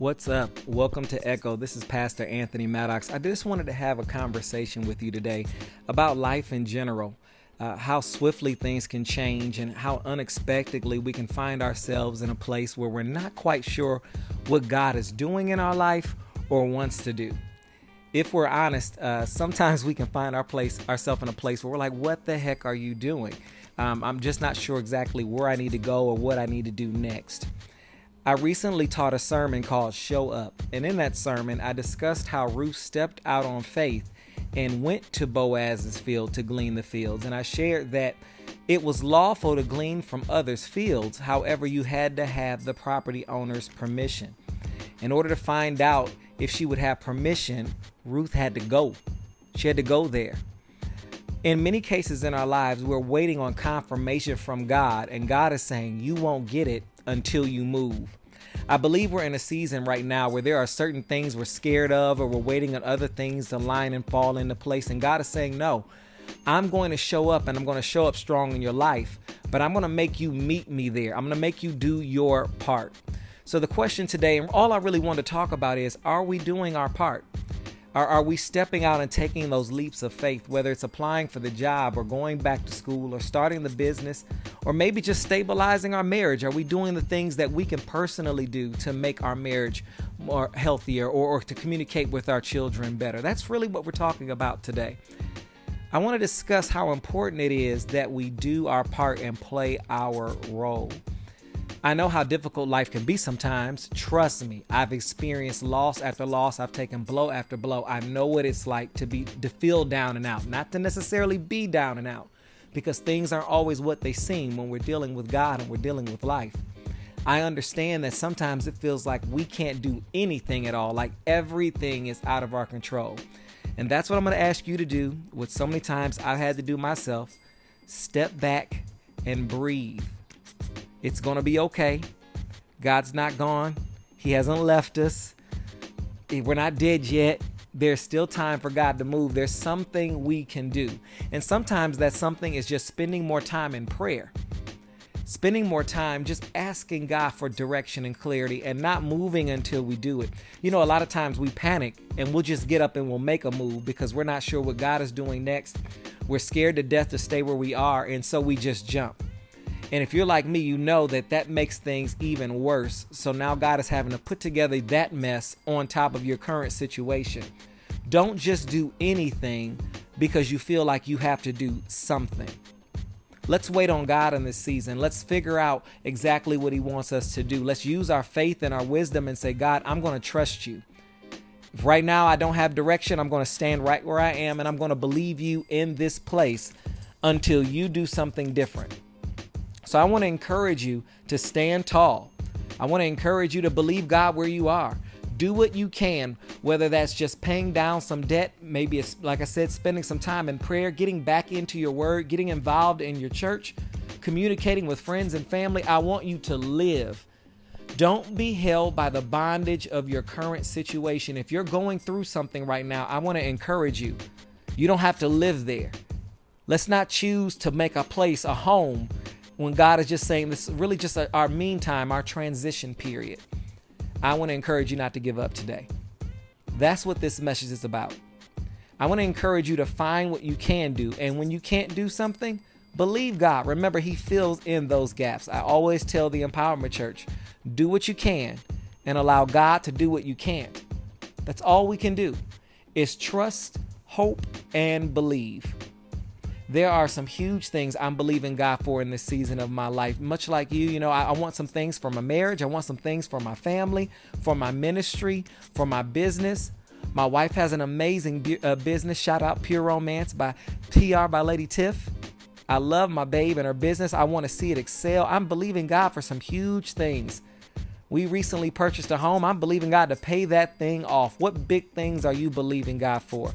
What's up? Welcome to Echo. This is Pastor Anthony Maddox. I just wanted to have a conversation with you today about life in general, uh, how swiftly things can change, and how unexpectedly we can find ourselves in a place where we're not quite sure what God is doing in our life or wants to do. If we're honest, uh, sometimes we can find our place, ourselves in a place where we're like, "What the heck are you doing?" Um, I'm just not sure exactly where I need to go or what I need to do next. I recently taught a sermon called Show Up, and in that sermon, I discussed how Ruth stepped out on faith and went to Boaz's field to glean the fields. And I shared that it was lawful to glean from others' fields, however, you had to have the property owner's permission. In order to find out if she would have permission, Ruth had to go. She had to go there. In many cases in our lives, we're waiting on confirmation from God, and God is saying, You won't get it until you move. I believe we're in a season right now where there are certain things we're scared of or we're waiting on other things to line and fall into place. And God is saying, No, I'm going to show up and I'm going to show up strong in your life, but I'm going to make you meet me there. I'm going to make you do your part. So, the question today, and all I really want to talk about is are we doing our part? Are, are we stepping out and taking those leaps of faith, whether it's applying for the job or going back to school or starting the business or maybe just stabilizing our marriage? Are we doing the things that we can personally do to make our marriage more healthier or, or to communicate with our children better? That's really what we're talking about today. I want to discuss how important it is that we do our part and play our role. I know how difficult life can be sometimes. Trust me, I've experienced loss after loss. I've taken blow after blow. I know what it's like to be to feel down and out, not to necessarily be down and out, because things aren't always what they seem when we're dealing with God and we're dealing with life. I understand that sometimes it feels like we can't do anything at all, like everything is out of our control. And that's what I'm going to ask you to do, what so many times I've had to do myself. Step back and breathe. It's going to be okay. God's not gone. He hasn't left us. We're not dead yet. There's still time for God to move. There's something we can do. And sometimes that something is just spending more time in prayer. Spending more time just asking God for direction and clarity and not moving until we do it. You know, a lot of times we panic and we'll just get up and we'll make a move because we're not sure what God is doing next. We're scared to death to stay where we are, and so we just jump. And if you're like me, you know that that makes things even worse. So now God is having to put together that mess on top of your current situation. Don't just do anything because you feel like you have to do something. Let's wait on God in this season. Let's figure out exactly what He wants us to do. Let's use our faith and our wisdom and say, God, I'm going to trust you. If right now I don't have direction, I'm going to stand right where I am and I'm going to believe you in this place until you do something different. So I want to encourage you to stand tall. I want to encourage you to believe God where you are. Do what you can, whether that's just paying down some debt, maybe it's like I said, spending some time in prayer, getting back into your word, getting involved in your church, communicating with friends and family. I want you to live. Don't be held by the bondage of your current situation. If you're going through something right now, I want to encourage you. You don't have to live there. Let's not choose to make a place a home when God is just saying this is really just a, our meantime, our transition period. I want to encourage you not to give up today. That's what this message is about. I want to encourage you to find what you can do. And when you can't do something, believe God. Remember, He fills in those gaps. I always tell the Empowerment Church do what you can and allow God to do what you can't. That's all we can do is trust, hope, and believe there are some huge things I'm believing God for in this season of my life. Much like you, you know, I, I, want some things for my marriage. I want some things for my family, for my ministry, for my business. My wife has an amazing bu- uh, business. Shout out Pure Romance by PR by Lady Tiff. I love my babe and her business. I want to see it excel. I'm believing God for some huge things. We recently purchased a home. I'm believing God to pay that thing off. What big things are you believing God for?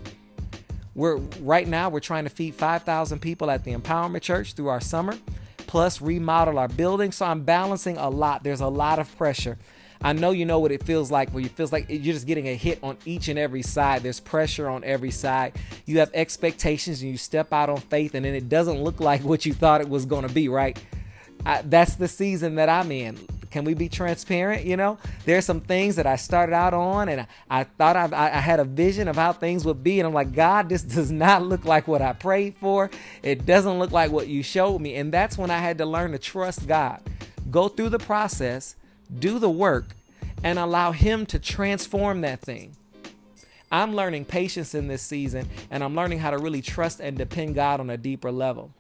We're right now we're trying to feed 5,000 people at the Empowerment Church through our summer, plus remodel our building. So I'm balancing a lot. There's a lot of pressure. I know you know what it feels like where it feels like you're just getting a hit on each and every side. There's pressure on every side. You have expectations and you step out on faith and then it doesn't look like what you thought it was going to be, right? I, that's the season that I'm in. Can we be transparent? You know, there's some things that I started out on and I, I thought I, I had a vision of how things would be. And I'm like, God, this does not look like what I prayed for. It doesn't look like what you showed me. And that's when I had to learn to trust God, go through the process, do the work, and allow Him to transform that thing. I'm learning patience in this season and I'm learning how to really trust and depend God on a deeper level.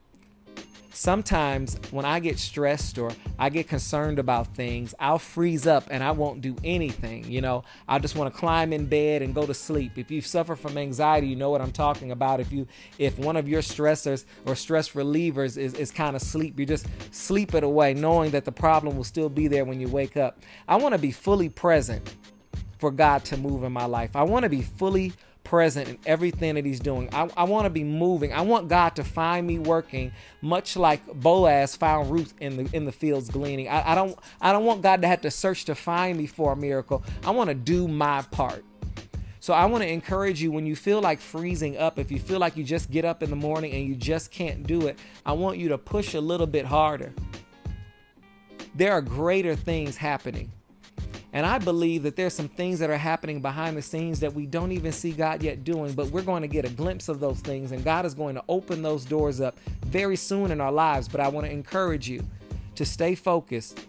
Sometimes when I get stressed or I get concerned about things, I'll freeze up and I won't do anything. You know, I just want to climb in bed and go to sleep. If you suffer from anxiety, you know what I'm talking about. If you if one of your stressors or stress relievers is, is kind of sleep, you just sleep it away, knowing that the problem will still be there when you wake up. I want to be fully present for God to move in my life. I want to be fully present in everything that he's doing. I, I want to be moving. I want God to find me working, much like Boaz found Ruth in the in the fields gleaning. I, I don't I don't want God to have to search to find me for a miracle. I want to do my part. So I want to encourage you when you feel like freezing up, if you feel like you just get up in the morning and you just can't do it, I want you to push a little bit harder. There are greater things happening. And I believe that there's some things that are happening behind the scenes that we don't even see God yet doing, but we're going to get a glimpse of those things, and God is going to open those doors up very soon in our lives. But I want to encourage you to stay focused.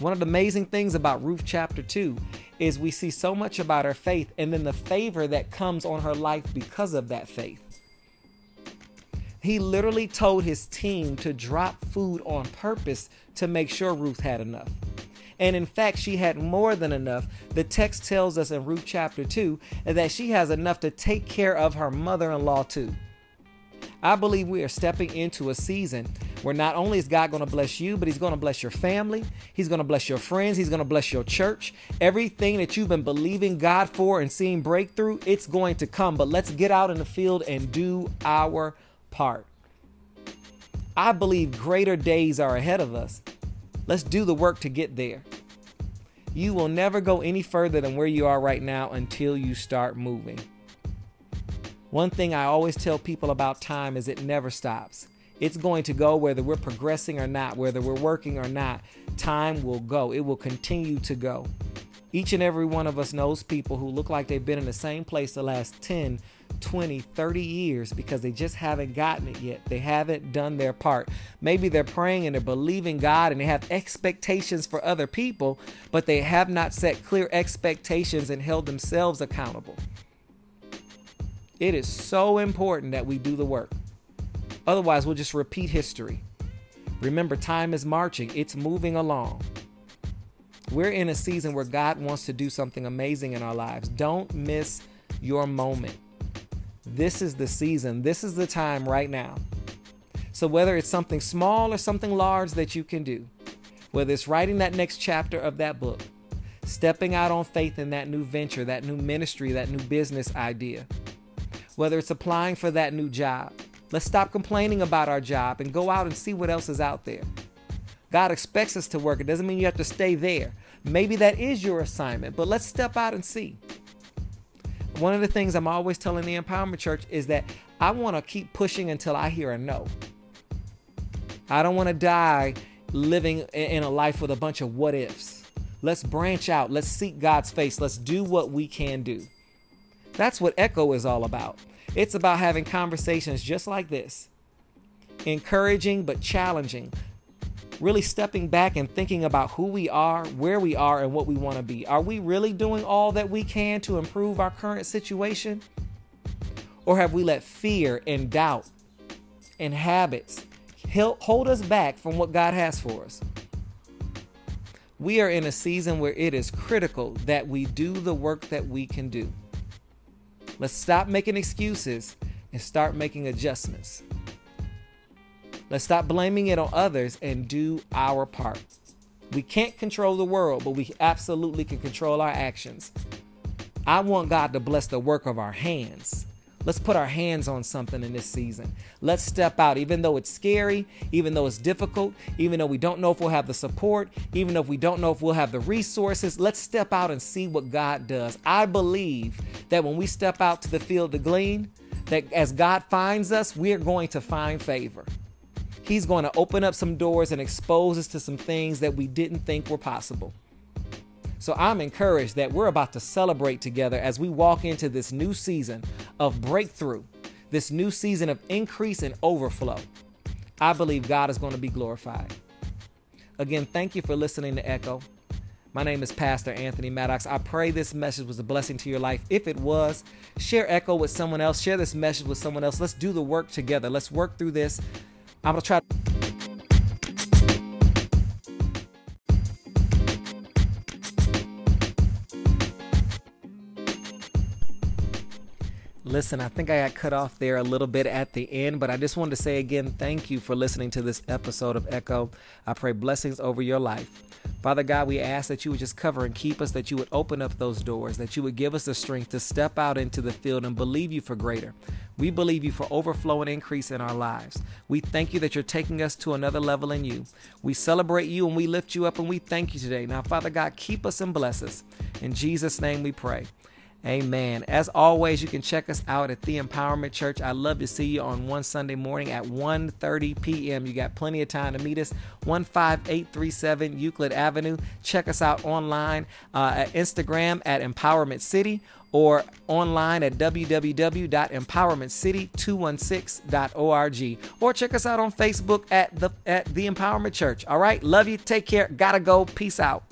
One of the amazing things about Ruth chapter 2 is we see so much about her faith and then the favor that comes on her life because of that faith. He literally told his team to drop food on purpose to make sure Ruth had enough. And in fact, she had more than enough. The text tells us in Ruth chapter 2 that she has enough to take care of her mother in law too. I believe we are stepping into a season where not only is God going to bless you, but He's going to bless your family. He's going to bless your friends. He's going to bless your church. Everything that you've been believing God for and seeing breakthrough, it's going to come. But let's get out in the field and do our part. I believe greater days are ahead of us. Let's do the work to get there. You will never go any further than where you are right now until you start moving. One thing I always tell people about time is it never stops. It's going to go whether we're progressing or not, whether we're working or not. Time will go. It will continue to go. Each and every one of us knows people who look like they've been in the same place the last 10, 20, 30 years because they just haven't gotten it yet. They haven't done their part. Maybe they're praying and they're believing God and they have expectations for other people, but they have not set clear expectations and held themselves accountable. It is so important that we do the work. Otherwise, we'll just repeat history. Remember, time is marching, it's moving along. We're in a season where God wants to do something amazing in our lives. Don't miss your moment. This is the season, this is the time right now. So, whether it's something small or something large that you can do, whether it's writing that next chapter of that book, stepping out on faith in that new venture, that new ministry, that new business idea, whether it's applying for that new job, let's stop complaining about our job and go out and see what else is out there. God expects us to work. It doesn't mean you have to stay there. Maybe that is your assignment, but let's step out and see one of the things I'm always telling the Empowerment Church is that I want to keep pushing until I hear a no. I don't want to die living in a life with a bunch of what ifs. Let's branch out. Let's seek God's face. Let's do what we can do. That's what Echo is all about. It's about having conversations just like this, encouraging but challenging, really stepping back and thinking about who we are, where we are, and what we want to be. Are we really doing all that we can to improve our current situation? Or have we let fear and doubt and habits hold us back from what God has for us? We are in a season where it is critical that we do the work that we can do. Let's stop making excuses and start making adjustments. Let's stop blaming it on others and do our part. We can't control the world, but we absolutely can control our actions. I want God to bless the work of our hands. Let's put our hands on something in this season. Let's step out, even though it's scary, even though it's difficult, even though we don't know if we'll have the support, even though we don't know if we'll have the resources. Let's step out and see what God does. I believe that when we step out to the field to glean, that as God finds us, we are going to find favor. He's going to open up some doors and expose us to some things that we didn't think were possible. So I'm encouraged that we're about to celebrate together as we walk into this new season of breakthrough, this new season of increase and overflow. I believe God is going to be glorified. Again, thank you for listening to Echo. My name is Pastor Anthony Maddox. I pray this message was a blessing to your life. If it was, share Echo with someone else. Share this message with someone else. Let's do the work together. Let's work through this. I'm going to try. Listen, I think I got cut off there a little bit at the end, but I just wanted to say again, thank you for listening to this episode of Echo. I pray blessings over your life. Father God, we ask that you would just cover and keep us, that you would open up those doors, that you would give us the strength to step out into the field and believe you for greater. We believe you for overflow and increase in our lives. We thank you that you're taking us to another level in you. We celebrate you and we lift you up and we thank you today. Now, Father God, keep us and bless us. In Jesus' name we pray. Amen. As always, you can check us out at the Empowerment Church. I love to see you on one Sunday morning at 1:30 p.m. You got plenty of time to meet us. 15837 Euclid Avenue. Check us out online uh, at Instagram at Empowerment City or online at www.empowermentcity216.org or check us out on Facebook at the at the Empowerment Church. All right, love you. Take care. Gotta go. Peace out.